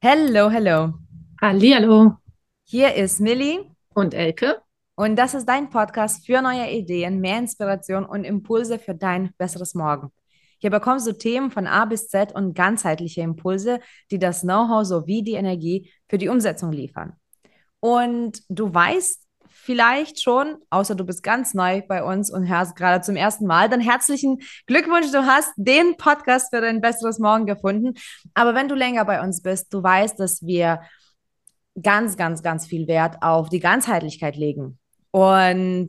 Hello, hello. Hallihallo Hier ist Millie und Elke. und das ist dein Podcast für neue Ideen, mehr Inspiration und Impulse für dein besseres Morgen. Hier bekommst du Themen von A bis Z und ganzheitliche Impulse, die das Know-how sowie die Energie für die Umsetzung liefern. Und du weißt vielleicht schon, außer du bist ganz neu bei uns und hörst gerade zum ersten Mal, dann herzlichen Glückwunsch, du hast den Podcast für dein besseres Morgen gefunden. Aber wenn du länger bei uns bist, du weißt, dass wir ganz, ganz, ganz viel Wert auf die Ganzheitlichkeit legen. Und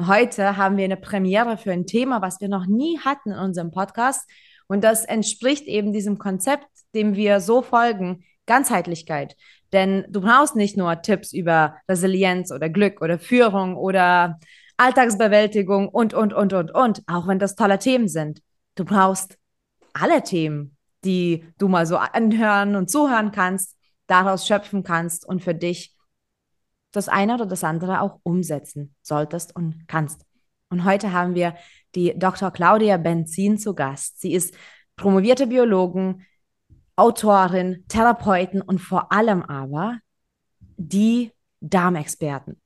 heute haben wir eine Premiere für ein Thema, was wir noch nie hatten in unserem Podcast. Und das entspricht eben diesem Konzept, dem wir so folgen, Ganzheitlichkeit. Denn du brauchst nicht nur Tipps über Resilienz oder Glück oder Führung oder Alltagsbewältigung und, und, und, und, und, auch wenn das tolle Themen sind. Du brauchst alle Themen, die du mal so anhören und zuhören kannst, daraus schöpfen kannst und für dich das eine oder das andere auch umsetzen solltest und kannst. Und heute haben wir die Dr. Claudia Benzin zu Gast. Sie ist promovierte Biologin, Autorin, Therapeutin und vor allem aber die Darmexperten.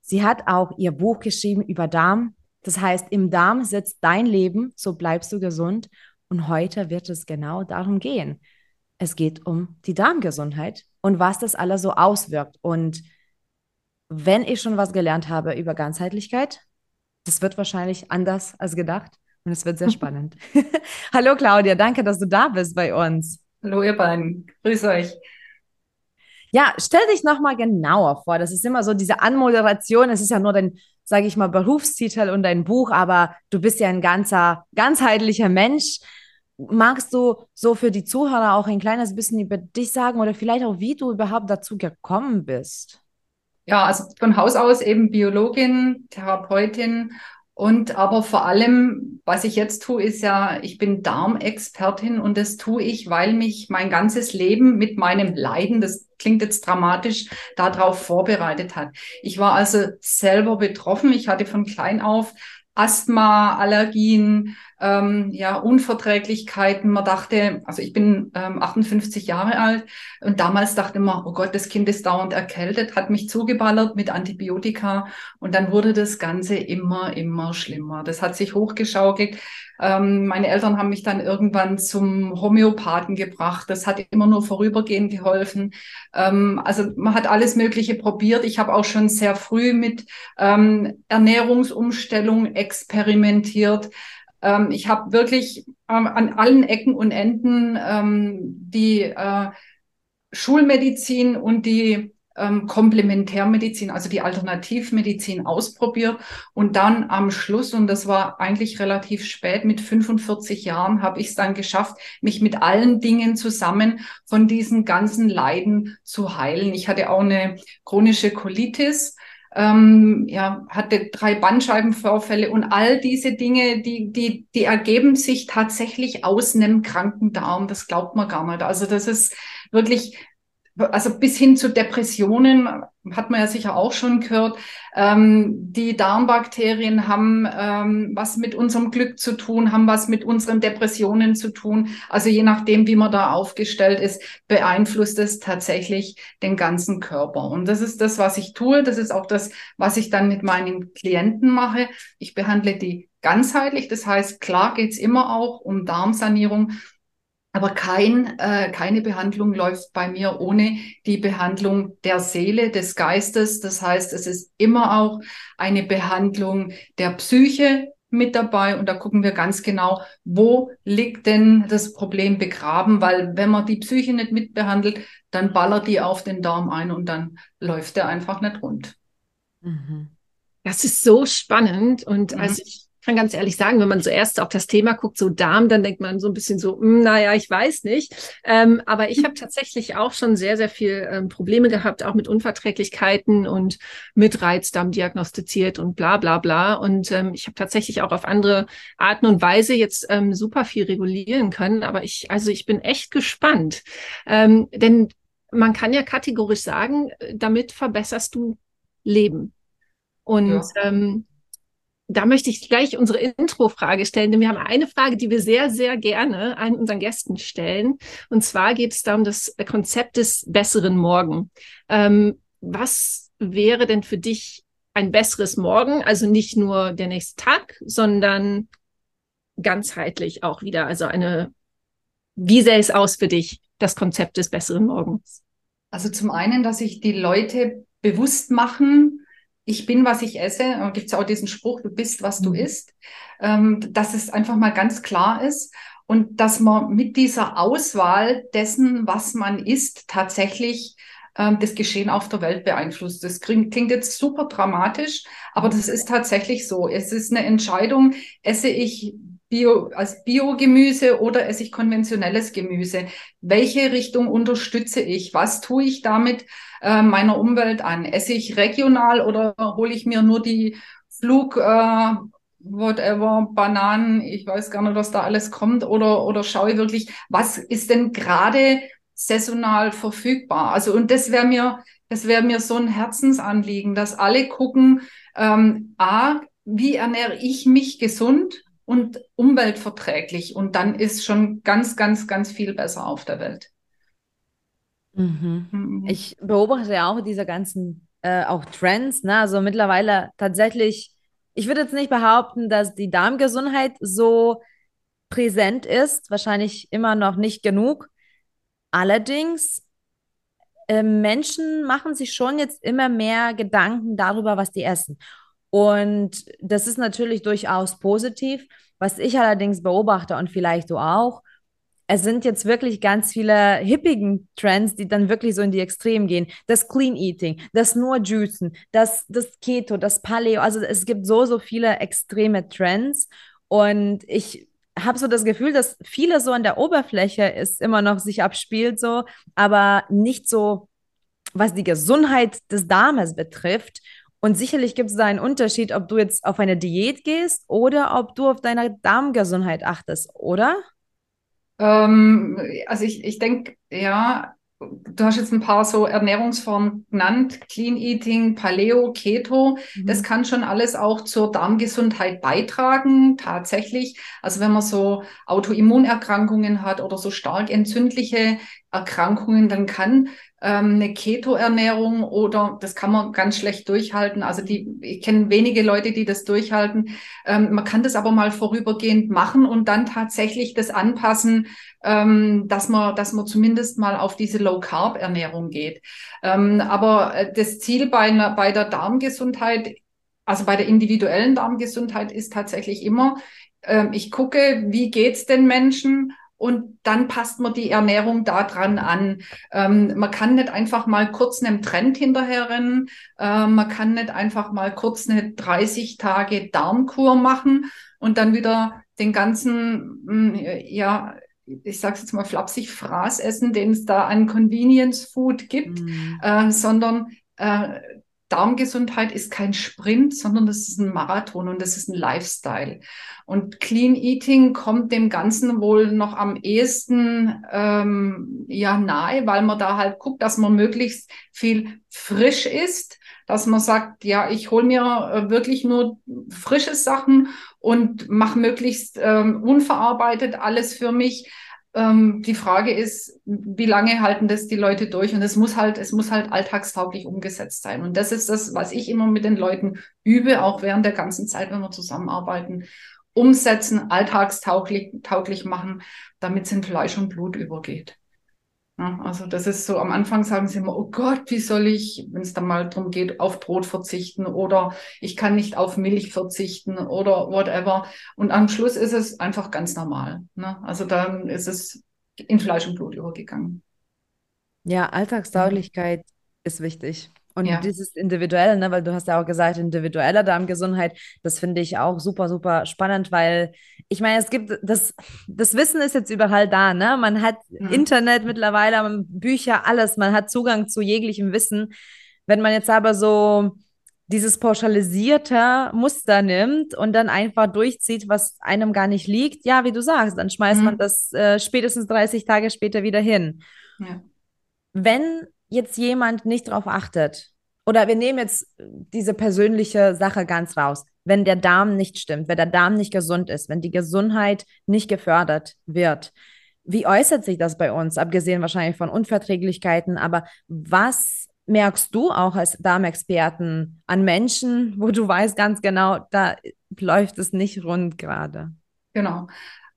Sie hat auch ihr Buch geschrieben über Darm. Das heißt, im Darm sitzt dein Leben, so bleibst du gesund. Und heute wird es genau darum gehen. Es geht um die Darmgesundheit und was das alles so auswirkt. Und wenn ich schon was gelernt habe über Ganzheitlichkeit, das wird wahrscheinlich anders als gedacht und es wird sehr spannend. Hallo Claudia, danke, dass du da bist bei uns. Hallo ihr beiden, grüß euch. Ja, stell dich nochmal genauer vor. Das ist immer so diese Anmoderation. Es ist ja nur dein, sage ich mal, Berufstitel und dein Buch, aber du bist ja ein ganzer, ganzheitlicher Mensch. Magst du so für die Zuhörer auch ein kleines bisschen über dich sagen oder vielleicht auch, wie du überhaupt dazu gekommen bist? Ja, also von Haus aus eben Biologin, Therapeutin und aber vor allem, was ich jetzt tue, ist ja, ich bin Darmexpertin und das tue ich, weil mich mein ganzes Leben mit meinem Leiden, das klingt jetzt dramatisch, darauf vorbereitet hat. Ich war also selber betroffen. Ich hatte von klein auf Asthma, Allergien, ähm, ja, Unverträglichkeiten. Man dachte, also ich bin ähm, 58 Jahre alt und damals dachte man, oh Gott, das Kind ist dauernd erkältet, hat mich zugeballert mit Antibiotika und dann wurde das Ganze immer, immer schlimmer. Das hat sich hochgeschaukelt. Ähm, meine Eltern haben mich dann irgendwann zum Homöopathen gebracht. Das hat immer nur vorübergehend geholfen. Ähm, also man hat alles Mögliche probiert. Ich habe auch schon sehr früh mit ähm, Ernährungsumstellung experimentiert. Ähm, ich habe wirklich ähm, an allen Ecken und Enden ähm, die äh, Schulmedizin und die ähm, Komplementärmedizin, also die Alternativmedizin ausprobiert. Und dann am Schluss, und das war eigentlich relativ spät, mit 45 Jahren, habe ich es dann geschafft, mich mit allen Dingen zusammen von diesen ganzen Leiden zu heilen. Ich hatte auch eine chronische Colitis ähm, ja, hatte drei Bandscheibenvorfälle und all diese Dinge, die, die, die ergeben sich tatsächlich aus einem kranken Darm. Das glaubt man gar nicht. Also das ist wirklich also bis hin zu Depressionen hat man ja sicher auch schon gehört. Ähm, die Darmbakterien haben ähm, was mit unserem Glück zu tun, haben was mit unseren Depressionen zu tun. Also je nachdem, wie man da aufgestellt ist, beeinflusst es tatsächlich den ganzen Körper. Und das ist das, was ich tue. Das ist auch das, was ich dann mit meinen Klienten mache. Ich behandle die ganzheitlich. Das heißt, klar geht's immer auch um Darmsanierung. Aber kein, äh, keine Behandlung läuft bei mir ohne die Behandlung der Seele, des Geistes. Das heißt, es ist immer auch eine Behandlung der Psyche mit dabei. Und da gucken wir ganz genau, wo liegt denn das Problem begraben? Weil wenn man die Psyche nicht mitbehandelt, dann ballert die auf den Darm ein und dann läuft der einfach nicht rund. Mhm. Das ist so spannend. Und mhm. als ich kann ganz ehrlich sagen, wenn man zuerst auf das Thema guckt, so Darm, dann denkt man so ein bisschen so, hm, naja, ich weiß nicht. Ähm, aber ich habe tatsächlich auch schon sehr, sehr viel ähm, Probleme gehabt, auch mit Unverträglichkeiten und mit Reizdarm diagnostiziert und bla bla bla. Und ähm, ich habe tatsächlich auch auf andere Arten und Weise jetzt ähm, super viel regulieren können. Aber ich, also ich bin echt gespannt. Ähm, denn man kann ja kategorisch sagen, damit verbesserst du Leben. Und ja. ähm, da möchte ich gleich unsere Intro-Frage stellen, denn wir haben eine Frage, die wir sehr, sehr gerne allen unseren Gästen stellen. Und zwar geht es da um das Konzept des besseren Morgen. Ähm, was wäre denn für dich ein besseres Morgen? Also nicht nur der nächste Tag, sondern ganzheitlich auch wieder. Also eine, wie sähe es aus für dich, das Konzept des besseren Morgens? Also zum einen, dass sich die Leute bewusst machen, ich bin, was ich esse. Gibt es ja auch diesen Spruch, du bist, was du mhm. isst. Ähm, dass es einfach mal ganz klar ist und dass man mit dieser Auswahl dessen, was man isst, tatsächlich ähm, das Geschehen auf der Welt beeinflusst. Das klingt, klingt jetzt super dramatisch, aber das ist tatsächlich so. Es ist eine Entscheidung, esse ich Bio, als Biogemüse oder esse ich konventionelles Gemüse? Welche Richtung unterstütze ich? Was tue ich damit äh, meiner Umwelt an? Esse ich regional oder hole ich mir nur die Flug, äh, whatever, Bananen, ich weiß gar nicht, was da alles kommt, oder, oder schaue ich wirklich, was ist denn gerade saisonal verfügbar? Also, und das wäre mir, das wäre mir so ein Herzensanliegen, dass alle gucken, ähm, A, wie ernähre ich mich gesund? und umweltverträglich. Und dann ist schon ganz, ganz, ganz viel besser auf der Welt. Mhm. Mhm. Ich beobachte ja auch diese ganzen äh, auch Trends. Ne? Also mittlerweile tatsächlich, ich würde jetzt nicht behaupten, dass die Darmgesundheit so präsent ist. Wahrscheinlich immer noch nicht genug. Allerdings, äh, Menschen machen sich schon jetzt immer mehr Gedanken darüber, was die essen. Und das ist natürlich durchaus positiv. Was ich allerdings beobachte und vielleicht du auch, es sind jetzt wirklich ganz viele hippigen Trends, die dann wirklich so in die Extremen gehen. Das Clean Eating, das nur Juicen, das, das Keto, das Paleo. Also es gibt so, so viele extreme Trends. Und ich habe so das Gefühl, dass viele so an der Oberfläche ist immer noch sich abspielt so, aber nicht so, was die Gesundheit des Darmes betrifft. Und sicherlich gibt es da einen Unterschied, ob du jetzt auf eine Diät gehst oder ob du auf deine Darmgesundheit achtest, oder? Ähm, also ich, ich denke, ja, du hast jetzt ein paar so Ernährungsformen genannt, Clean Eating, Paleo, Keto. Mhm. Das kann schon alles auch zur Darmgesundheit beitragen, tatsächlich. Also wenn man so Autoimmunerkrankungen hat oder so stark entzündliche Erkrankungen, dann kann ähm, eine Keto-Ernährung oder das kann man ganz schlecht durchhalten. Also die, ich kenne wenige Leute, die das durchhalten. Ähm, man kann das aber mal vorübergehend machen und dann tatsächlich das anpassen, ähm, dass man, dass man zumindest mal auf diese Low-Carb-Ernährung geht. Ähm, aber äh, das Ziel bei, einer, bei der Darmgesundheit, also bei der individuellen Darmgesundheit ist tatsächlich immer, ähm, ich gucke, wie geht's den Menschen und dann passt man die Ernährung daran an. Ähm, man kann nicht einfach mal kurz einem Trend hinterherrennen. Ähm, man kann nicht einfach mal kurz eine 30 Tage Darmkur machen und dann wieder den ganzen, mm, ja, ich sage jetzt mal flapsig, Fraß essen, den es da an Convenience Food gibt, mhm. äh, sondern äh, Darmgesundheit ist kein Sprint, sondern das ist ein Marathon und das ist ein Lifestyle. Und Clean Eating kommt dem Ganzen wohl noch am ehesten ähm, ja nahe, weil man da halt guckt, dass man möglichst viel frisch isst, dass man sagt, ja, ich hole mir äh, wirklich nur frische Sachen und mache möglichst ähm, unverarbeitet alles für mich ähm, die Frage ist, wie lange halten das die Leute durch? Und es muss halt, es muss halt alltagstauglich umgesetzt sein. Und das ist das, was ich immer mit den Leuten übe, auch während der ganzen Zeit, wenn wir zusammenarbeiten. Umsetzen, alltagstauglich tauglich machen, damit es in Fleisch und Blut übergeht. Ja, also das ist so, am Anfang sagen sie immer, oh Gott, wie soll ich, wenn es dann mal darum geht, auf Brot verzichten oder ich kann nicht auf Milch verzichten oder whatever. Und am Schluss ist es einfach ganz normal. Ne? Also dann ist es in Fleisch und Blut übergegangen. Ja, Alltagstauglichkeit ist wichtig. Und ja. dieses Individuelle, ne, weil du hast ja auch gesagt, individuelle Darmgesundheit, das finde ich auch super, super spannend, weil ich meine, es gibt, das, das Wissen ist jetzt überall da, ne? Man hat mhm. Internet mittlerweile, Bücher, alles, man hat Zugang zu jeglichem Wissen. Wenn man jetzt aber so dieses pauschalisierte Muster nimmt und dann einfach durchzieht, was einem gar nicht liegt, ja, wie du sagst, dann schmeißt mhm. man das äh, spätestens 30 Tage später wieder hin. Ja. Wenn jetzt jemand nicht darauf achtet, oder wir nehmen jetzt diese persönliche Sache ganz raus. wenn der Darm nicht stimmt, wenn der Darm nicht gesund ist, wenn die Gesundheit nicht gefördert wird. Wie äußert sich das bei uns, abgesehen wahrscheinlich von Unverträglichkeiten, aber was merkst du auch als Darmexperten an Menschen, wo du weißt ganz genau, da läuft es nicht rund gerade? Genau.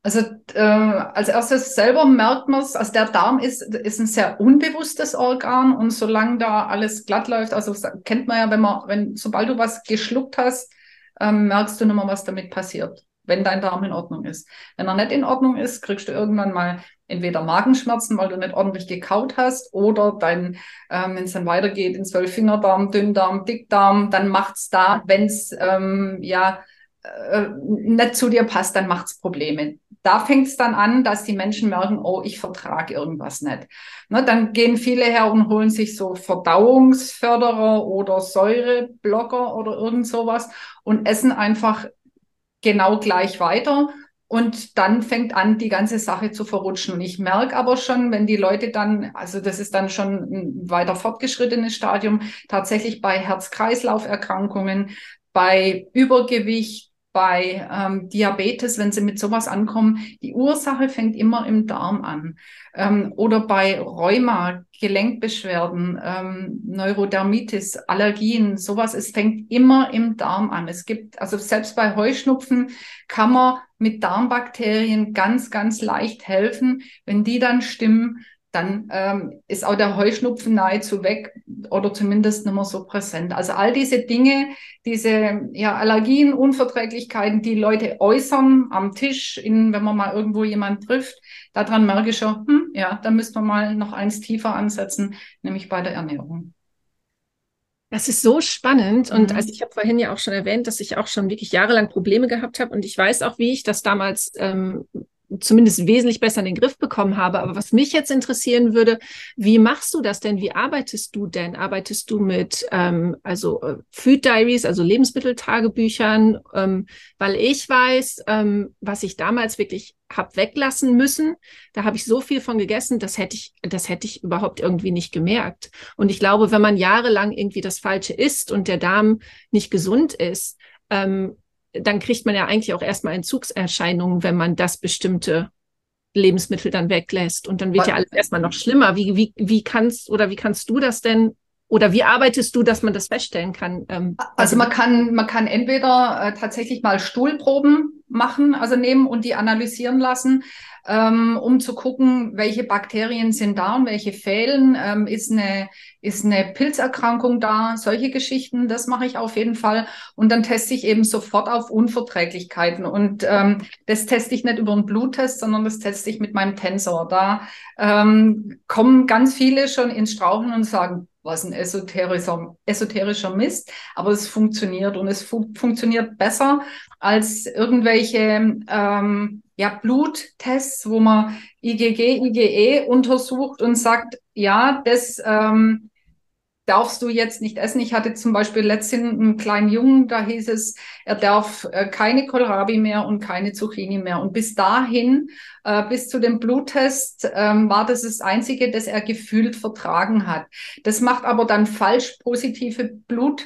Also äh, als erstes selber merkt man es, also der Darm ist, ist ein sehr unbewusstes Organ und solange da alles glatt läuft, also kennt man ja, wenn man, wenn, sobald du was geschluckt hast, ähm, merkst du nicht mehr, was damit passiert, wenn dein Darm in Ordnung ist. Wenn er nicht in Ordnung ist, kriegst du irgendwann mal entweder Magenschmerzen, weil du nicht ordentlich gekaut hast, oder dein, ähm, wenn es dann weitergeht in Zwölffingerdarm, Dünndarm, Dickdarm, dann macht's da, wenn es ähm, ja äh, nicht zu dir passt, dann macht's Probleme da fängt es dann an, dass die Menschen merken, oh, ich vertrage irgendwas nicht. Ne, dann gehen viele her und holen sich so Verdauungsförderer oder Säureblocker oder irgend sowas und essen einfach genau gleich weiter. Und dann fängt an, die ganze Sache zu verrutschen. Und ich merke aber schon, wenn die Leute dann, also das ist dann schon ein weiter fortgeschrittenes Stadium, tatsächlich bei Herz-Kreislauf-Erkrankungen, bei Übergewicht, bei ähm, Diabetes, wenn sie mit sowas ankommen, die Ursache fängt immer im Darm an. Ähm, oder bei Rheuma, Gelenkbeschwerden, ähm, Neurodermitis, Allergien, sowas, es fängt immer im Darm an. Es gibt, also selbst bei Heuschnupfen kann man mit Darmbakterien ganz, ganz leicht helfen. Wenn die dann stimmen, dann ähm, ist auch der Heuschnupfen nahezu weg oder zumindest nicht mehr so präsent. Also all diese Dinge, diese ja, Allergien, Unverträglichkeiten, die Leute äußern am Tisch, in, wenn man mal irgendwo jemand trifft, daran merke ich schon, hm, ja, da müsste man mal noch eins tiefer ansetzen, nämlich bei der Ernährung. Das ist so spannend. Und mhm. also ich habe vorhin ja auch schon erwähnt, dass ich auch schon wirklich jahrelang Probleme gehabt habe. Und ich weiß auch, wie ich das damals ähm, zumindest wesentlich besser in den Griff bekommen habe. Aber was mich jetzt interessieren würde, wie machst du das denn? Wie arbeitest du denn? Arbeitest du mit ähm, also äh, Food Diaries, also Lebensmitteltagebüchern? Ähm, weil ich weiß, ähm, was ich damals wirklich hab weglassen müssen. Da habe ich so viel von gegessen, das hätte ich, das hätte ich überhaupt irgendwie nicht gemerkt. Und ich glaube, wenn man jahrelang irgendwie das Falsche isst und der Darm nicht gesund ist, ähm, dann kriegt man ja eigentlich auch erstmal Entzugserscheinungen, wenn man das bestimmte Lebensmittel dann weglässt. Und dann wird ja alles erstmal noch schlimmer. Wie, wie, wie kannst oder wie kannst du das denn oder wie arbeitest du, dass man das feststellen kann? Ähm, also, also man kann, man kann entweder äh, tatsächlich mal Stuhlproben machen, also nehmen und die analysieren lassen ähm, um zu gucken, welche Bakterien sind da und welche fehlen. Ähm, ist, eine, ist eine Pilzerkrankung da? Solche Geschichten, das mache ich auf jeden Fall. Und dann teste ich eben sofort auf Unverträglichkeiten. Und ähm, das teste ich nicht über einen Bluttest, sondern das teste ich mit meinem Tensor. Da ähm, kommen ganz viele schon ins Strauchen und sagen, was ein esoterischer, esoterischer Mist, aber es funktioniert und es fu funktioniert besser als irgendwelche ähm, ja, Bluttests, wo man IgG, IgE untersucht und sagt, ja, das ähm, darfst du jetzt nicht essen. Ich hatte zum Beispiel letztens einen kleinen Jungen, da hieß es, er darf äh, keine Kohlrabi mehr und keine Zucchini mehr. Und bis dahin, äh, bis zu dem Bluttest, ähm, war das das Einzige, das er gefühlt vertragen hat. Das macht aber dann falsch positive Blut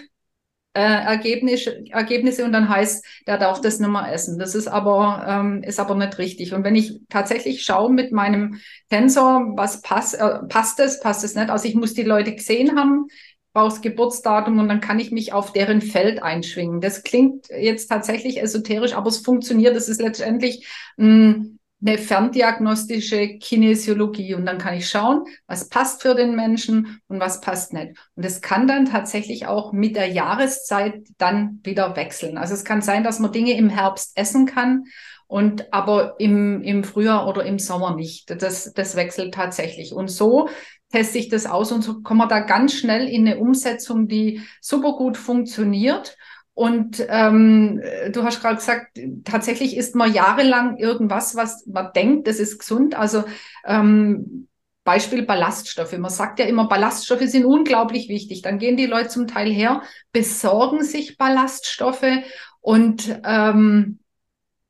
äh, Ergebnisse, Ergebnisse und dann heißt, der darf das nicht mehr essen. Das ist aber, ähm, ist aber nicht richtig. Und wenn ich tatsächlich schaue mit meinem Tensor, was passt, äh, passt es, passt es nicht. Also ich muss die Leute gesehen haben, brauchst Geburtsdatum und dann kann ich mich auf deren Feld einschwingen. Das klingt jetzt tatsächlich esoterisch, aber es funktioniert. Es ist letztendlich mh, eine ferndiagnostische Kinesiologie und dann kann ich schauen, was passt für den Menschen und was passt nicht. Und es kann dann tatsächlich auch mit der Jahreszeit dann wieder wechseln. Also es kann sein, dass man Dinge im Herbst essen kann und aber im, im Frühjahr oder im Sommer nicht. Das, das wechselt tatsächlich. Und so teste ich das aus und so kommen wir da ganz schnell in eine Umsetzung, die super gut funktioniert und ähm, du hast gerade gesagt, tatsächlich isst man jahrelang irgendwas, was man denkt, das ist gesund. Also ähm, Beispiel Ballaststoffe. Man sagt ja immer, Ballaststoffe sind unglaublich wichtig. Dann gehen die Leute zum Teil her, besorgen sich Ballaststoffe und ähm,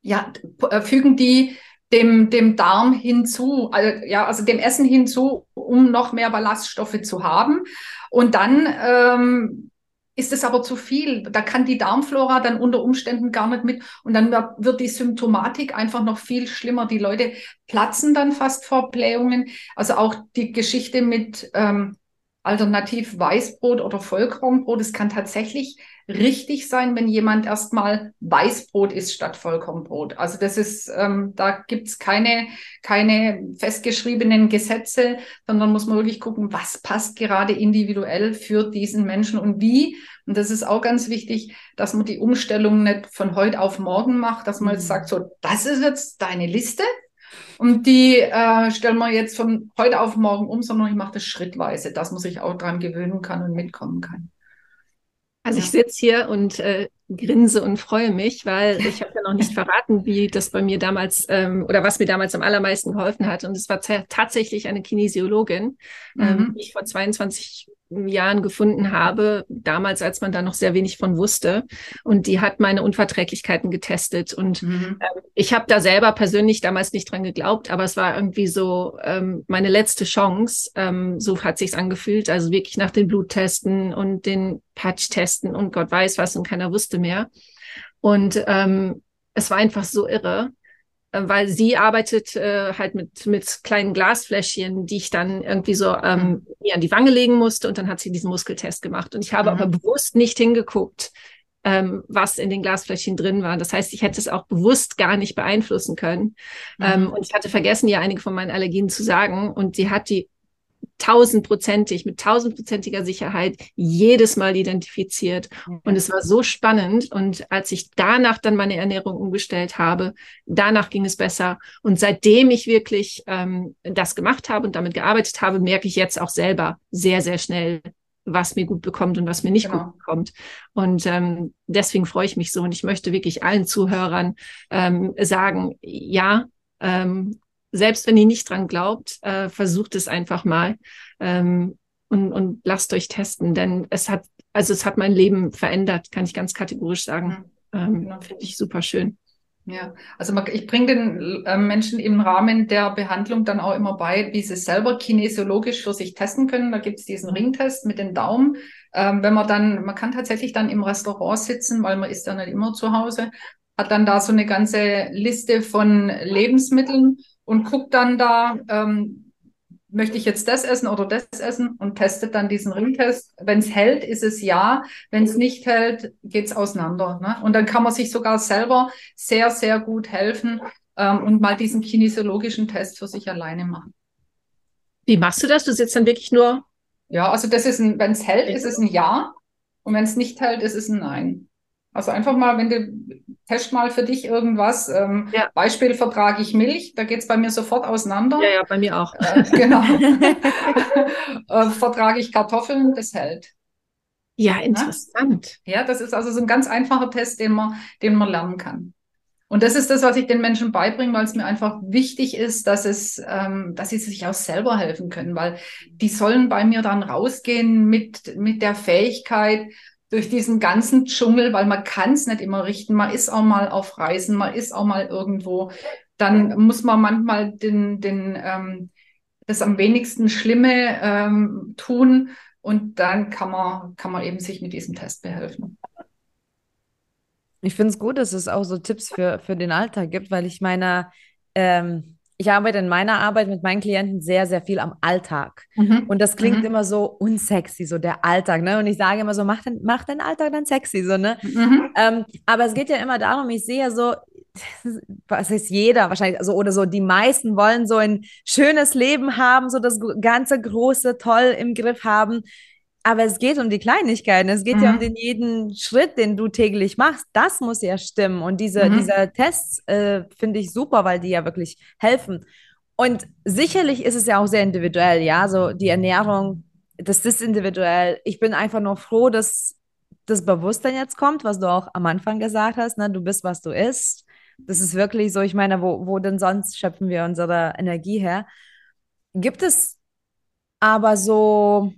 ja, äh, fügen die dem, dem Darm hinzu, also, ja, also dem Essen hinzu, um noch mehr Ballaststoffe zu haben. Und dann ähm, ist es aber zu viel. Da kann die Darmflora dann unter Umständen gar nicht mit. Und dann wird die Symptomatik einfach noch viel schlimmer. Die Leute platzen dann fast vor Blähungen. Also auch die Geschichte mit ähm, alternativ Weißbrot oder Vollkornbrot. Es kann tatsächlich richtig sein, wenn jemand erstmal Weißbrot isst statt Vollkornbrot. Also das ist, ähm, da gibt's keine, keine festgeschriebenen Gesetze, sondern muss man wirklich gucken, was passt gerade individuell für diesen Menschen und wie. Und das ist auch ganz wichtig, dass man die Umstellung nicht von heute auf morgen macht, dass man mhm. jetzt sagt, so, das ist jetzt deine Liste, und die äh, stellen wir jetzt von heute auf morgen um, sondern ich mache das schrittweise, dass man sich auch dran gewöhnen kann und mitkommen kann. Also ja. ich sitze hier und äh, grinse und freue mich, weil ich habe ja noch nicht verraten, wie das bei mir damals ähm, oder was mir damals am allermeisten geholfen hat. Und es war tatsächlich eine Kinesiologin, ähm, mhm. ähm, die ich vor 22 Jahren gefunden habe, damals, als man da noch sehr wenig von wusste. Und die hat meine Unverträglichkeiten getestet. Und mhm. ähm, ich habe da selber persönlich damals nicht dran geglaubt, aber es war irgendwie so ähm, meine letzte Chance. Ähm, so hat sich's angefühlt. Also wirklich nach den Bluttesten und den Patch-Testen und Gott weiß was und keiner wusste mehr. Und ähm, es war einfach so irre. Äh, weil sie arbeitet äh, halt mit, mit kleinen Glasfläschchen, die ich dann irgendwie so ähm, mhm. mir an die Wange legen musste und dann hat sie diesen Muskeltest gemacht. Und ich habe mhm. aber bewusst nicht hingeguckt, ähm, was in den Glasfläschchen drin war. Das heißt, ich hätte es auch bewusst gar nicht beeinflussen können. Mhm. Ähm, und ich hatte vergessen, ihr einige von meinen Allergien zu sagen. Und sie hat die tausendprozentig, mit tausendprozentiger Sicherheit jedes Mal identifiziert. Und es war so spannend. Und als ich danach dann meine Ernährung umgestellt habe, danach ging es besser. Und seitdem ich wirklich ähm, das gemacht habe und damit gearbeitet habe, merke ich jetzt auch selber sehr, sehr schnell, was mir gut bekommt und was mir nicht genau. gut bekommt. Und ähm, deswegen freue ich mich so. Und ich möchte wirklich allen Zuhörern ähm, sagen, ja, ähm, selbst wenn ihr nicht dran glaubt, äh, versucht es einfach mal ähm, und, und lasst euch testen, denn es hat, also es hat mein Leben verändert, kann ich ganz kategorisch sagen. Ähm, genau. Finde ich super schön. Ja, also ich bringe den äh, Menschen im Rahmen der Behandlung dann auch immer bei, wie sie selber kinesiologisch für sich testen können. Da gibt es diesen Ringtest mit den Daumen. Ähm, wenn man dann, man kann tatsächlich dann im Restaurant sitzen, weil man ist ja nicht immer zu Hause, hat dann da so eine ganze Liste von Lebensmitteln und guckt dann da, ähm, möchte ich jetzt das essen oder das essen und testet dann diesen Ringtest. Wenn es hält, ist es ja. Wenn es nicht hält, geht's auseinander. Ne? Und dann kann man sich sogar selber sehr, sehr gut helfen ähm, und mal diesen kinesiologischen Test für sich alleine machen. Wie machst du das? Du sitzt dann wirklich nur. Ja, also das ist ein, wenn es hält, ist es ein Ja. Und wenn es nicht hält, ist es ein Nein. Also einfach mal, wenn du test mal für dich irgendwas. Ähm, ja. Beispiel vertrage ich Milch, da geht es bei mir sofort auseinander. Ja, ja, bei mir auch. Äh, genau. äh, vertrage ich Kartoffeln, das hält. Ja, interessant. Ja, das ist also so ein ganz einfacher Test, den man, den man lernen kann. Und das ist das, was ich den Menschen beibringe, weil es mir einfach wichtig ist, dass es, ähm, dass sie sich auch selber helfen können, weil die sollen bei mir dann rausgehen mit mit der Fähigkeit, durch diesen ganzen Dschungel, weil man kann es nicht immer richten. Man ist auch mal auf Reisen, man ist auch mal irgendwo. Dann muss man manchmal den, den, ähm, das am wenigsten Schlimme ähm, tun und dann kann man, kann man eben sich mit diesem Test behelfen. Ich finde es gut, dass es auch so Tipps für, für den Alltag gibt, weil ich meine, ähm, ich arbeite in meiner Arbeit mit meinen Klienten sehr, sehr viel am Alltag. Mhm. Und das klingt mhm. immer so unsexy, so der Alltag, ne? Und ich sage immer so, mach den, mach den Alltag dann sexy, so, ne? Mhm. Ähm, aber es geht ja immer darum, ich sehe ja so, was ist jeder wahrscheinlich, also oder so, die meisten wollen so ein schönes Leben haben, so das ganze große Toll im Griff haben. Aber es geht um die Kleinigkeiten. Es geht mhm. ja um mhm. den jeden Schritt, den du täglich machst. Das muss ja stimmen. Und diese, mhm. diese Tests äh, finde ich super, weil die ja wirklich helfen. Und sicherlich ist es ja auch sehr individuell, ja. So die Ernährung, das ist individuell. Ich bin einfach nur froh, dass das Bewusstsein jetzt kommt, was du auch am Anfang gesagt hast. Ne? Du bist, was du isst. Das ist wirklich so, ich meine, wo, wo denn sonst schöpfen wir unsere Energie her? Gibt es aber so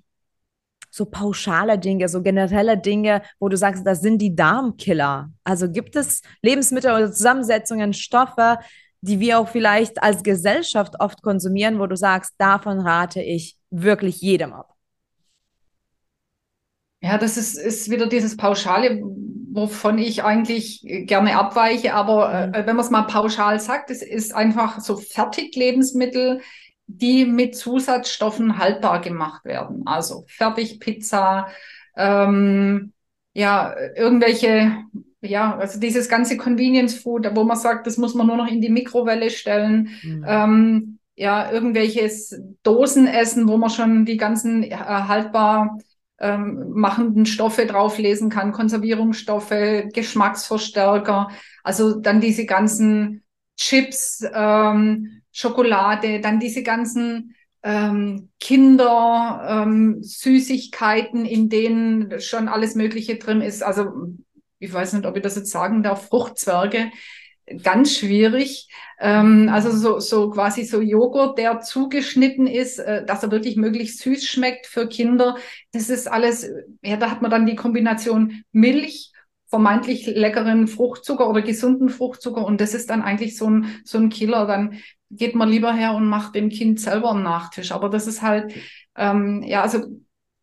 so pauschale Dinge, so generelle Dinge, wo du sagst, das sind die Darmkiller? Also gibt es Lebensmittel oder Zusammensetzungen, Stoffe, die wir auch vielleicht als Gesellschaft oft konsumieren, wo du sagst, davon rate ich wirklich jedem ab? Ja, das ist, ist wieder dieses Pauschale, wovon ich eigentlich gerne abweiche. Aber äh, mhm. wenn man es mal pauschal sagt, es ist einfach so Fertiglebensmittel, die mit Zusatzstoffen haltbar gemacht werden. Also Fertigpizza, ähm, ja, irgendwelche, ja, also dieses ganze Convenience Food, wo man sagt, das muss man nur noch in die Mikrowelle stellen. Mhm. Ähm, ja, irgendwelches Dosenessen, wo man schon die ganzen äh, haltbar ähm, machenden Stoffe drauflesen kann, Konservierungsstoffe, Geschmacksverstärker, also dann diese ganzen Chips, ähm, Schokolade, dann diese ganzen ähm, Kinder, ähm, Süßigkeiten, in denen schon alles Mögliche drin ist. Also ich weiß nicht, ob ich das jetzt sagen darf, Fruchtzwerge, ganz schwierig. Ähm, also so, so quasi so Joghurt, der zugeschnitten ist, äh, dass er wirklich möglichst süß schmeckt für Kinder. Das ist alles, ja, da hat man dann die Kombination Milch, vermeintlich leckeren Fruchtzucker oder gesunden Fruchtzucker und das ist dann eigentlich so ein, so ein Killer. Dann geht man lieber her und macht dem Kind selber einen Nachtisch. Aber das ist halt, ähm, ja, also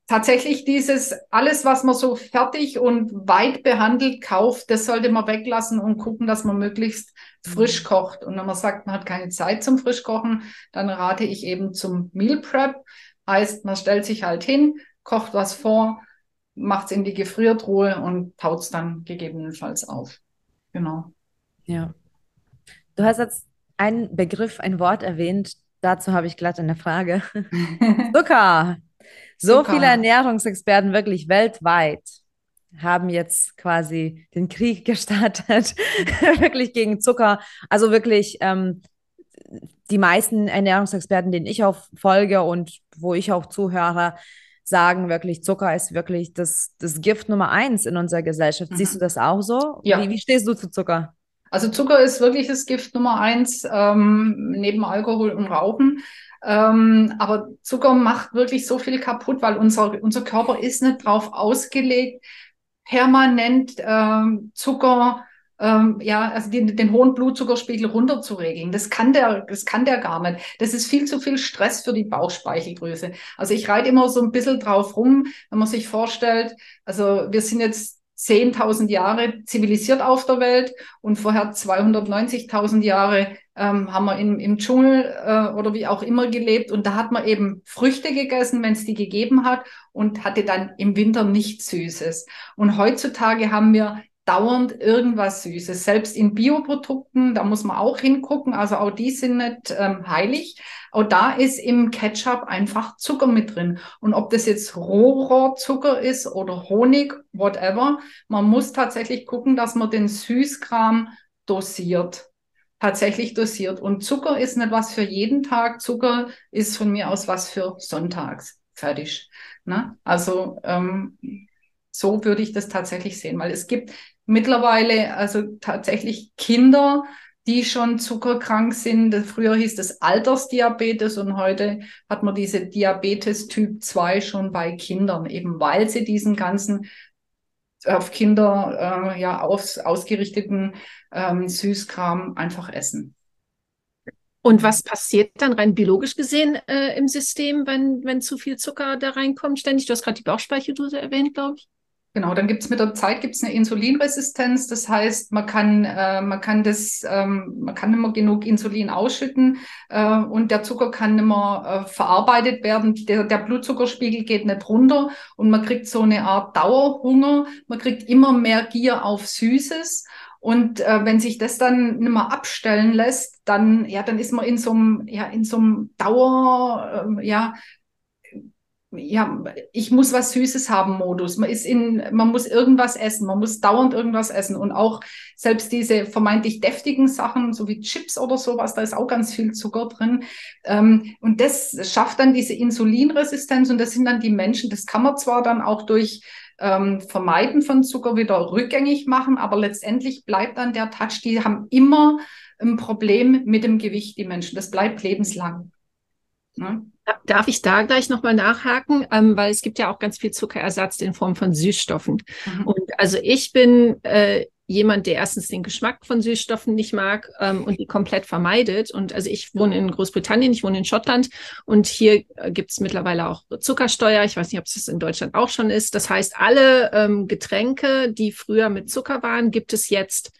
tatsächlich dieses, alles, was man so fertig und weit behandelt kauft, das sollte man weglassen und gucken, dass man möglichst frisch mhm. kocht. Und wenn man sagt, man hat keine Zeit zum Frischkochen, dann rate ich eben zum Meal Prep. Heißt, man stellt sich halt hin, kocht was vor, macht es in die Gefriertruhe und taut es dann gegebenenfalls auf. Genau. Ja. Du hast jetzt einen Begriff, ein Wort erwähnt. Dazu habe ich glatt eine Frage. Zucker. So Zucker. viele Ernährungsexperten wirklich weltweit haben jetzt quasi den Krieg gestartet, wirklich gegen Zucker. Also wirklich ähm, die meisten Ernährungsexperten, denen ich auch folge und wo ich auch zuhöre, sagen wirklich, Zucker ist wirklich das, das Gift Nummer eins in unserer Gesellschaft. Mhm. Siehst du das auch so? Ja. Wie, wie stehst du zu Zucker? Also Zucker ist wirklich das Gift Nummer eins ähm, neben Alkohol und Rauchen. Ähm, aber Zucker macht wirklich so viel kaputt, weil unser, unser Körper ist nicht drauf ausgelegt, permanent ähm, Zucker, ähm, ja, also den, den hohen Blutzuckerspiegel runterzuregeln. Das kann der, das kann der gar nicht. Das ist viel zu viel Stress für die Bauchspeicheldrüse. Also ich reite immer so ein bisschen drauf rum, wenn man sich vorstellt, also wir sind jetzt 10.000 Jahre zivilisiert auf der Welt und vorher 290.000 Jahre ähm, haben wir im, im Dschungel äh, oder wie auch immer gelebt und da hat man eben Früchte gegessen, wenn es die gegeben hat und hatte dann im Winter nichts Süßes. Und heutzutage haben wir dauernd irgendwas Süßes. Selbst in Bioprodukten, da muss man auch hingucken. Also auch die sind nicht ähm, heilig. Auch da ist im Ketchup einfach Zucker mit drin. Und ob das jetzt Rohrzucker ist oder Honig, whatever, man muss tatsächlich gucken, dass man den Süßkram dosiert. Tatsächlich dosiert. Und Zucker ist nicht was für jeden Tag. Zucker ist von mir aus was für sonntags. Fertig. Ne? Also ähm, so würde ich das tatsächlich sehen, weil es gibt mittlerweile also tatsächlich Kinder, die schon zuckerkrank sind. Früher hieß das Altersdiabetes und heute hat man diese Diabetes Typ 2 schon bei Kindern, eben weil sie diesen ganzen auf Kinder äh, ja aus, ausgerichteten ähm, Süßkram einfach essen. Und was passiert dann rein biologisch gesehen äh, im System, wenn, wenn zu viel Zucker da reinkommt ständig? Du hast gerade die Bauchspeicheldrüse erwähnt, glaube ich. Genau, dann gibt es mit der Zeit gibt's eine Insulinresistenz. Das heißt, man kann, äh, man kann das, ähm, man kann nicht mehr genug Insulin ausschütten äh, und der Zucker kann nicht mehr äh, verarbeitet werden. Der, der Blutzuckerspiegel geht nicht runter und man kriegt so eine Art Dauerhunger. Man kriegt immer mehr Gier auf Süßes. Und äh, wenn sich das dann nicht mehr abstellen lässt, dann ja, dann ist man in so einem ja Dauer äh, ja ja, ich muss was Süßes haben Modus. Man ist in, man muss irgendwas essen, man muss dauernd irgendwas essen und auch selbst diese vermeintlich deftigen Sachen, so wie Chips oder sowas, da ist auch ganz viel Zucker drin. Ähm, und das schafft dann diese Insulinresistenz und das sind dann die Menschen, das kann man zwar dann auch durch ähm, Vermeiden von Zucker wieder rückgängig machen, aber letztendlich bleibt dann der Touch, die haben immer ein Problem mit dem Gewicht, die Menschen. Das bleibt lebenslang. Ne? Darf ich da gleich nochmal nachhaken? Ähm, weil es gibt ja auch ganz viel Zuckerersatz in Form von Süßstoffen. Mhm. Und also ich bin äh, jemand, der erstens den Geschmack von Süßstoffen nicht mag ähm, und die komplett vermeidet. Und also ich wohne in Großbritannien, ich wohne in Schottland und hier äh, gibt es mittlerweile auch Zuckersteuer. Ich weiß nicht, ob es das in Deutschland auch schon ist. Das heißt, alle ähm, Getränke, die früher mit Zucker waren, gibt es jetzt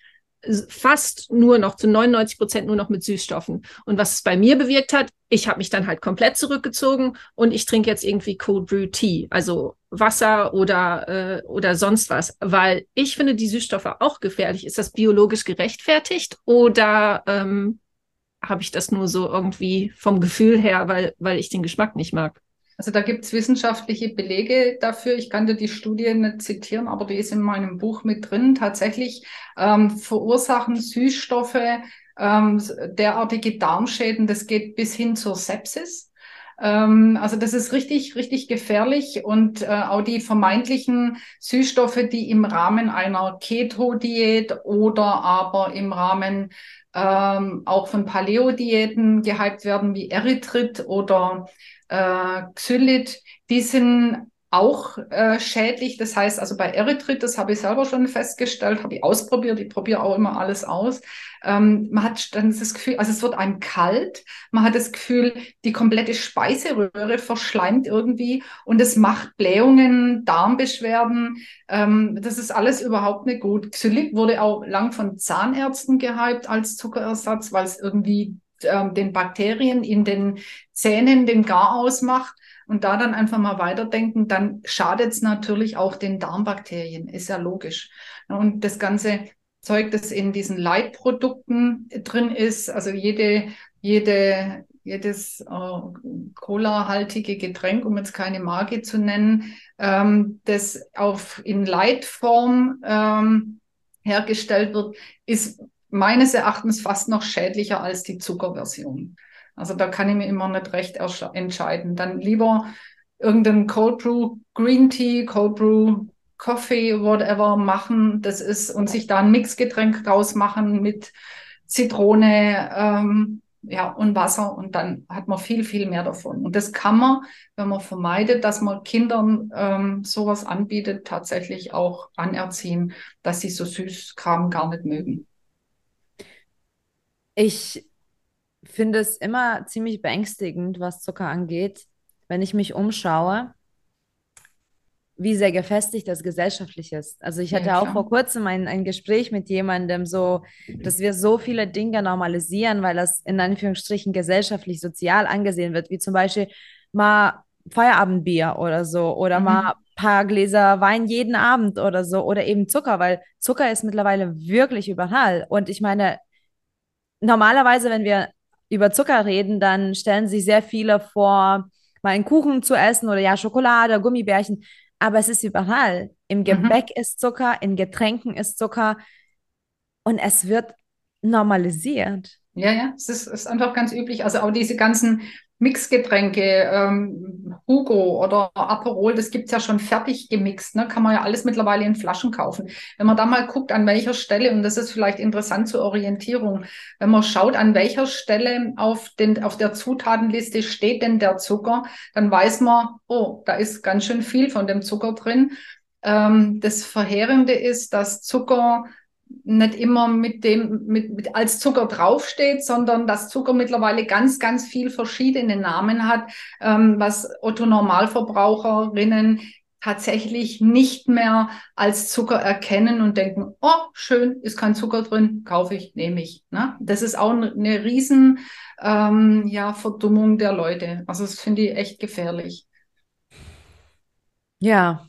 fast nur noch zu 99 Prozent nur noch mit Süßstoffen. Und was es bei mir bewirkt hat, ich habe mich dann halt komplett zurückgezogen und ich trinke jetzt irgendwie Cold Brew Tea, also Wasser oder, äh, oder sonst was, weil ich finde die Süßstoffe auch gefährlich. Ist das biologisch gerechtfertigt oder ähm, habe ich das nur so irgendwie vom Gefühl her, weil, weil ich den Geschmack nicht mag? Also da gibt es wissenschaftliche Belege dafür. Ich kann dir die Studie nicht zitieren, aber die ist in meinem Buch mit drin. Tatsächlich ähm, verursachen Süßstoffe ähm, derartige Darmschäden. Das geht bis hin zur Sepsis. Ähm, also das ist richtig, richtig gefährlich und äh, auch die vermeintlichen Süßstoffe, die im Rahmen einer Keto-Diät oder aber im Rahmen ähm, auch von Paleo-Diäten gehypt werden, wie Erythrit oder äh, Xylit, die sind auch äh, schädlich. Das heißt, also bei Erythrit, das habe ich selber schon festgestellt, habe ich ausprobiert, ich probiere auch immer alles aus. Ähm, man hat dann das Gefühl, also es wird einem kalt, man hat das Gefühl, die komplette Speiseröhre verschleimt irgendwie und es macht Blähungen, Darmbeschwerden. Ähm, das ist alles überhaupt nicht gut. Xylit wurde auch lang von Zahnärzten gehypt als Zuckerersatz, weil es irgendwie ähm, den Bakterien in den Zähnen den Garaus macht und da dann einfach mal weiterdenken, dann schadet es natürlich auch den Darmbakterien, ist ja logisch. Und das ganze Zeug, das in diesen Leitprodukten drin ist, also jede, jede, jedes äh, Cola-haltige Getränk, um jetzt keine Marke zu nennen, ähm, das auf in Leitform ähm, hergestellt wird, ist meines Erachtens fast noch schädlicher als die Zuckerversion. Also da kann ich mir immer nicht recht entscheiden. Dann lieber irgendein Cold Brew Green Tea, Cold Brew Coffee, whatever machen. Das ist und sich da ein Mixgetränk draus machen mit Zitrone, ähm, ja, und Wasser und dann hat man viel, viel mehr davon. Und das kann man, wenn man vermeidet, dass man Kindern ähm, sowas anbietet, tatsächlich auch anerziehen, dass sie so Süßkram gar nicht mögen. Ich finde es immer ziemlich beängstigend, was Zucker angeht, wenn ich mich umschaue, wie sehr gefestigt das gesellschaftlich ist. Also ich hatte ja, auch vor kurzem ein, ein Gespräch mit jemandem, so, dass wir so viele Dinge normalisieren, weil das in Anführungsstrichen gesellschaftlich sozial angesehen wird, wie zum Beispiel mal Feierabendbier oder so oder mhm. mal ein paar Gläser Wein jeden Abend oder so oder eben Zucker, weil Zucker ist mittlerweile wirklich überall. Und ich meine, normalerweise, wenn wir über Zucker reden, dann stellen sich sehr viele vor, mal einen Kuchen zu essen oder ja, Schokolade, Gummibärchen. Aber es ist überall. Im mhm. Gebäck mhm. ist Zucker, in Getränken ist Zucker und es wird normalisiert. Ja, ja, es ist, ist einfach ganz üblich. Also auch diese ganzen Mixgetränke, ähm, Hugo oder Aperol, das gibt's ja schon fertig gemixt, ne? kann man ja alles mittlerweile in Flaschen kaufen. Wenn man da mal guckt, an welcher Stelle, und das ist vielleicht interessant zur Orientierung, wenn man schaut, an welcher Stelle auf, den, auf der Zutatenliste steht denn der Zucker, dann weiß man, oh, da ist ganz schön viel von dem Zucker drin. Ähm, das Verheerende ist, dass Zucker nicht immer mit dem mit, mit als Zucker draufsteht, sondern dass Zucker mittlerweile ganz ganz viel verschiedene Namen hat, ähm, was Otto Normalverbraucherinnen tatsächlich nicht mehr als Zucker erkennen und denken, oh schön, ist kein Zucker drin, kaufe ich, nehme ich. Ne? Das ist auch eine riesen ähm, ja Verdummung der Leute. Also das finde ich echt gefährlich. Ja,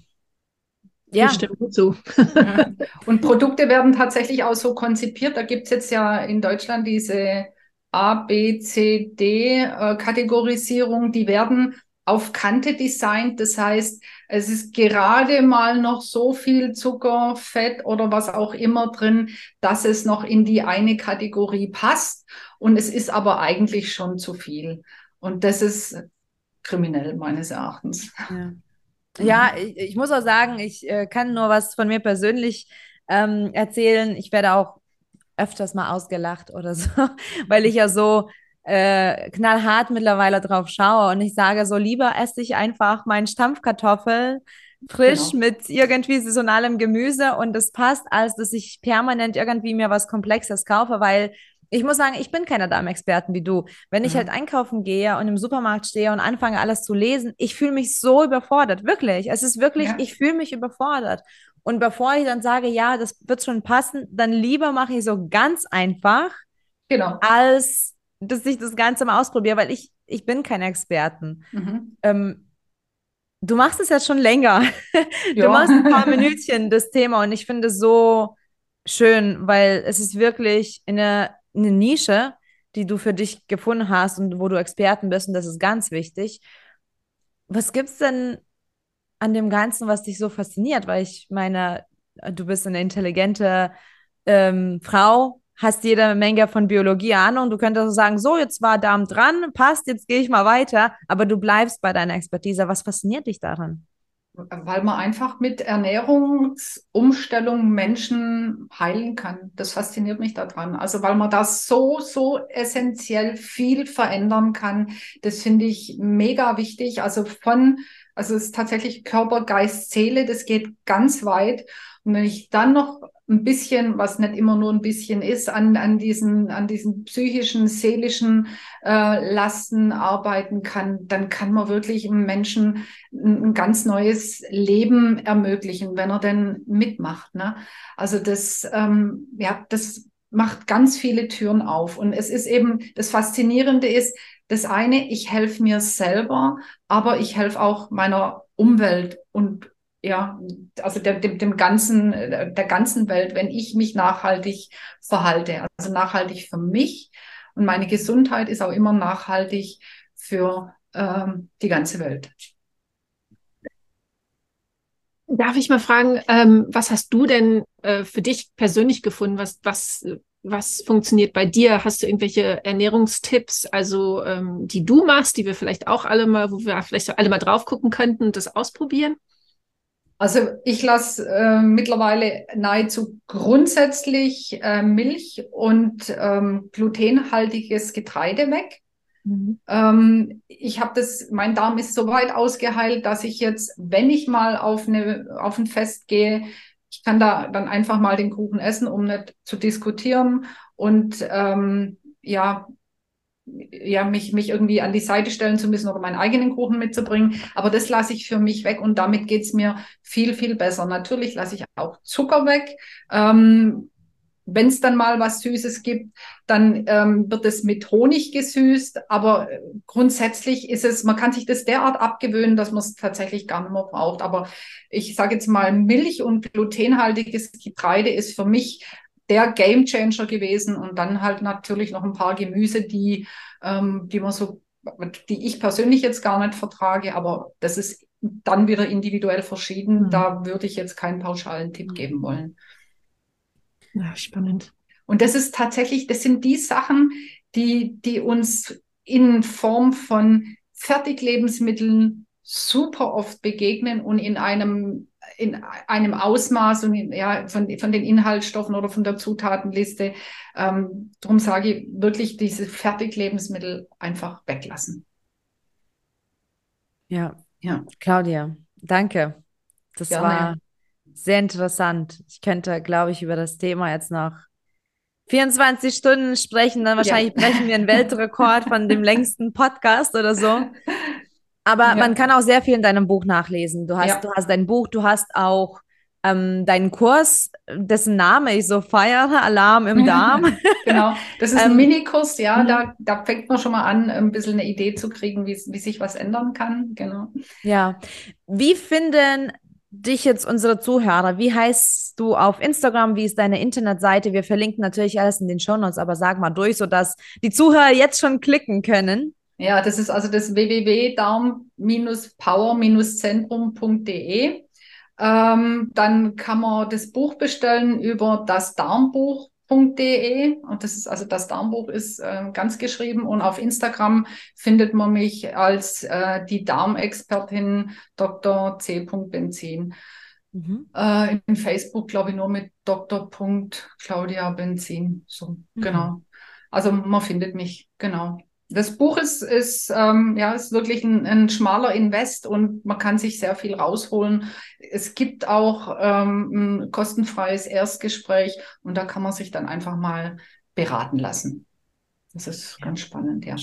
ja. Stimme zu. Und Produkte werden tatsächlich auch so konzipiert. Da gibt es jetzt ja in Deutschland diese A, B, C, D-Kategorisierung. Äh, die werden auf Kante designt. Das heißt, es ist gerade mal noch so viel Zucker, Fett oder was auch immer drin, dass es noch in die eine Kategorie passt. Und es ist aber eigentlich schon zu viel. Und das ist kriminell meines Erachtens. Ja. Ja, mhm. ich, ich, muss auch sagen, ich äh, kann nur was von mir persönlich ähm, erzählen. Ich werde auch öfters mal ausgelacht oder so, weil ich ja so äh, knallhart mittlerweile drauf schaue und ich sage so, lieber esse ich einfach meinen Stampfkartoffel frisch genau. mit irgendwie saisonalem Gemüse und das passt, als dass ich permanent irgendwie mir was Komplexes kaufe, weil ich muss sagen, ich bin keiner Darmexperten wie du. Wenn ich mhm. halt einkaufen gehe und im Supermarkt stehe und anfange alles zu lesen, ich fühle mich so überfordert, wirklich. Es ist wirklich, ja. ich fühle mich überfordert. Und bevor ich dann sage, ja, das wird schon passen, dann lieber mache ich so ganz einfach, genau. als dass ich das Ganze mal ausprobiere, weil ich, ich bin kein Experten. Mhm. Ähm, du machst es jetzt schon länger. Ja. Du machst ein paar Minütchen das Thema und ich finde es so schön, weil es ist wirklich eine, eine Nische, die du für dich gefunden hast und wo du Experten bist und das ist ganz wichtig. Was gibt es denn an dem Ganzen, was dich so fasziniert? Weil ich meine, du bist eine intelligente ähm, Frau, hast jede Menge von Biologie Ahnung. Du könntest sagen, so, jetzt war Darm dran, passt, jetzt gehe ich mal weiter. Aber du bleibst bei deiner Expertise. Was fasziniert dich daran? Weil man einfach mit Ernährungsumstellung Menschen heilen kann. Das fasziniert mich daran. Also weil man da so, so essentiell viel verändern kann. Das finde ich mega wichtig. Also von, also es ist tatsächlich Körper, Geist, Seele, das geht ganz weit. Und wenn ich dann noch ein bisschen, was nicht immer nur ein bisschen ist, an, an, diesen, an diesen psychischen, seelischen äh, Lasten arbeiten kann, dann kann man wirklich einem Menschen ein, ein, ganz neues Leben ermöglichen, wenn er denn mitmacht. Ne? Also das, ähm, ja, das macht ganz viele Türen auf. Und es ist eben, das Faszinierende ist, das eine, ich helfe mir selber, aber ich helfe auch meiner Umwelt und ja, also der, dem, dem ganzen, der ganzen Welt, wenn ich mich nachhaltig verhalte. Also nachhaltig für mich und meine Gesundheit ist auch immer nachhaltig für ähm, die ganze Welt. Darf ich mal fragen, ähm, was hast du denn äh, für dich persönlich gefunden? Was, was, was funktioniert bei dir? Hast du irgendwelche Ernährungstipps, also ähm, die du machst, die wir vielleicht auch alle mal, wo wir vielleicht alle mal drauf gucken könnten und das ausprobieren? Also ich lasse äh, mittlerweile nahezu grundsätzlich äh, Milch und ähm, glutenhaltiges Getreide weg. Mhm. Ähm, ich habe das, mein Darm ist so weit ausgeheilt, dass ich jetzt, wenn ich mal auf, eine, auf ein Fest gehe, ich kann da dann einfach mal den Kuchen essen, um nicht zu diskutieren. Und ähm, ja, ja, mich, mich irgendwie an die Seite stellen zu müssen oder meinen eigenen Kuchen mitzubringen. Aber das lasse ich für mich weg und damit geht's mir viel, viel besser. Natürlich lasse ich auch Zucker weg. Ähm, wenn es dann mal was Süßes gibt, dann ähm, wird es mit Honig gesüßt. Aber äh, grundsätzlich ist es, man kann sich das derart abgewöhnen, dass man es tatsächlich gar nicht mehr braucht. Aber ich sage jetzt mal, Milch und glutenhaltiges Getreide ist für mich der Game Changer gewesen und dann halt natürlich noch ein paar Gemüse, die, ähm, die man so, die ich persönlich jetzt gar nicht vertrage, aber das ist dann wieder individuell verschieden. Mhm. Da würde ich jetzt keinen pauschalen Tipp geben wollen. Ja, spannend. Und das ist tatsächlich, das sind die Sachen, die, die uns in Form von Fertiglebensmitteln super oft begegnen und in einem in einem Ausmaß und in, ja, von, von den Inhaltsstoffen oder von der Zutatenliste. Ähm, darum sage ich wirklich diese Fertiglebensmittel einfach weglassen. Ja, ja. Claudia, danke. Das Gerne. war sehr interessant. Ich könnte, glaube ich, über das Thema jetzt noch 24 Stunden sprechen, dann wahrscheinlich ja. brechen wir einen Weltrekord von dem längsten Podcast oder so. Aber ja. man kann auch sehr viel in deinem Buch nachlesen. Du hast, ja. du hast dein Buch, du hast auch ähm, deinen Kurs, dessen Name ich so feiere, Alarm im Darm. genau, das ist ein ähm, Minikurs, ja, mhm. da, da fängt man schon mal an, ein bisschen eine Idee zu kriegen, wie, wie sich was ändern kann. Genau. Ja, wie finden dich jetzt unsere Zuhörer? Wie heißt du auf Instagram? Wie ist deine Internetseite? Wir verlinken natürlich alles in den Show Notes, aber sag mal durch, sodass die Zuhörer jetzt schon klicken können. Ja, das ist also das www.darm-power-zentrum.de. Ähm, dann kann man das Buch bestellen über das Darmbuch.de und das ist also das Darmbuch ist äh, ganz geschrieben und auf Instagram findet man mich als äh, die Darmexpertin Dr. C. Benzin. Mhm. Äh, in Facebook glaube ich nur mit Dr. Claudia Benzin. So, mhm. genau. Also man findet mich, genau. Das Buch ist, ist, ähm, ja, ist wirklich ein, ein, schmaler Invest und man kann sich sehr viel rausholen. Es gibt auch ähm, ein kostenfreies Erstgespräch und da kann man sich dann einfach mal beraten lassen. Das ist ganz spannend, ja.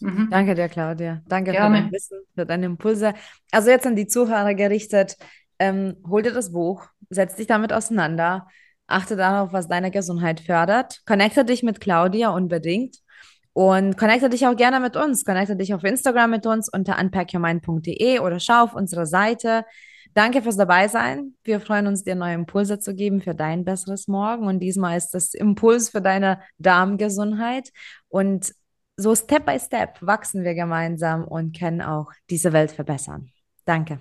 Mhm. Danke dir, Claudia. Danke Gerne. für dein Wissen, für deine Impulse. Also jetzt an die Zuhörer gerichtet, ähm, hol dir das Buch, setz dich damit auseinander, achte darauf, was deine Gesundheit fördert, connecte dich mit Claudia unbedingt und connecte dich auch gerne mit uns. Connecte dich auf Instagram mit uns unter unpackyourmind.de oder schau auf unsere Seite. Danke fürs Dabeisein. Wir freuen uns, dir neue Impulse zu geben für dein besseres Morgen. Und diesmal ist das Impuls für deine Darmgesundheit. Und so Step by Step wachsen wir gemeinsam und können auch diese Welt verbessern. Danke.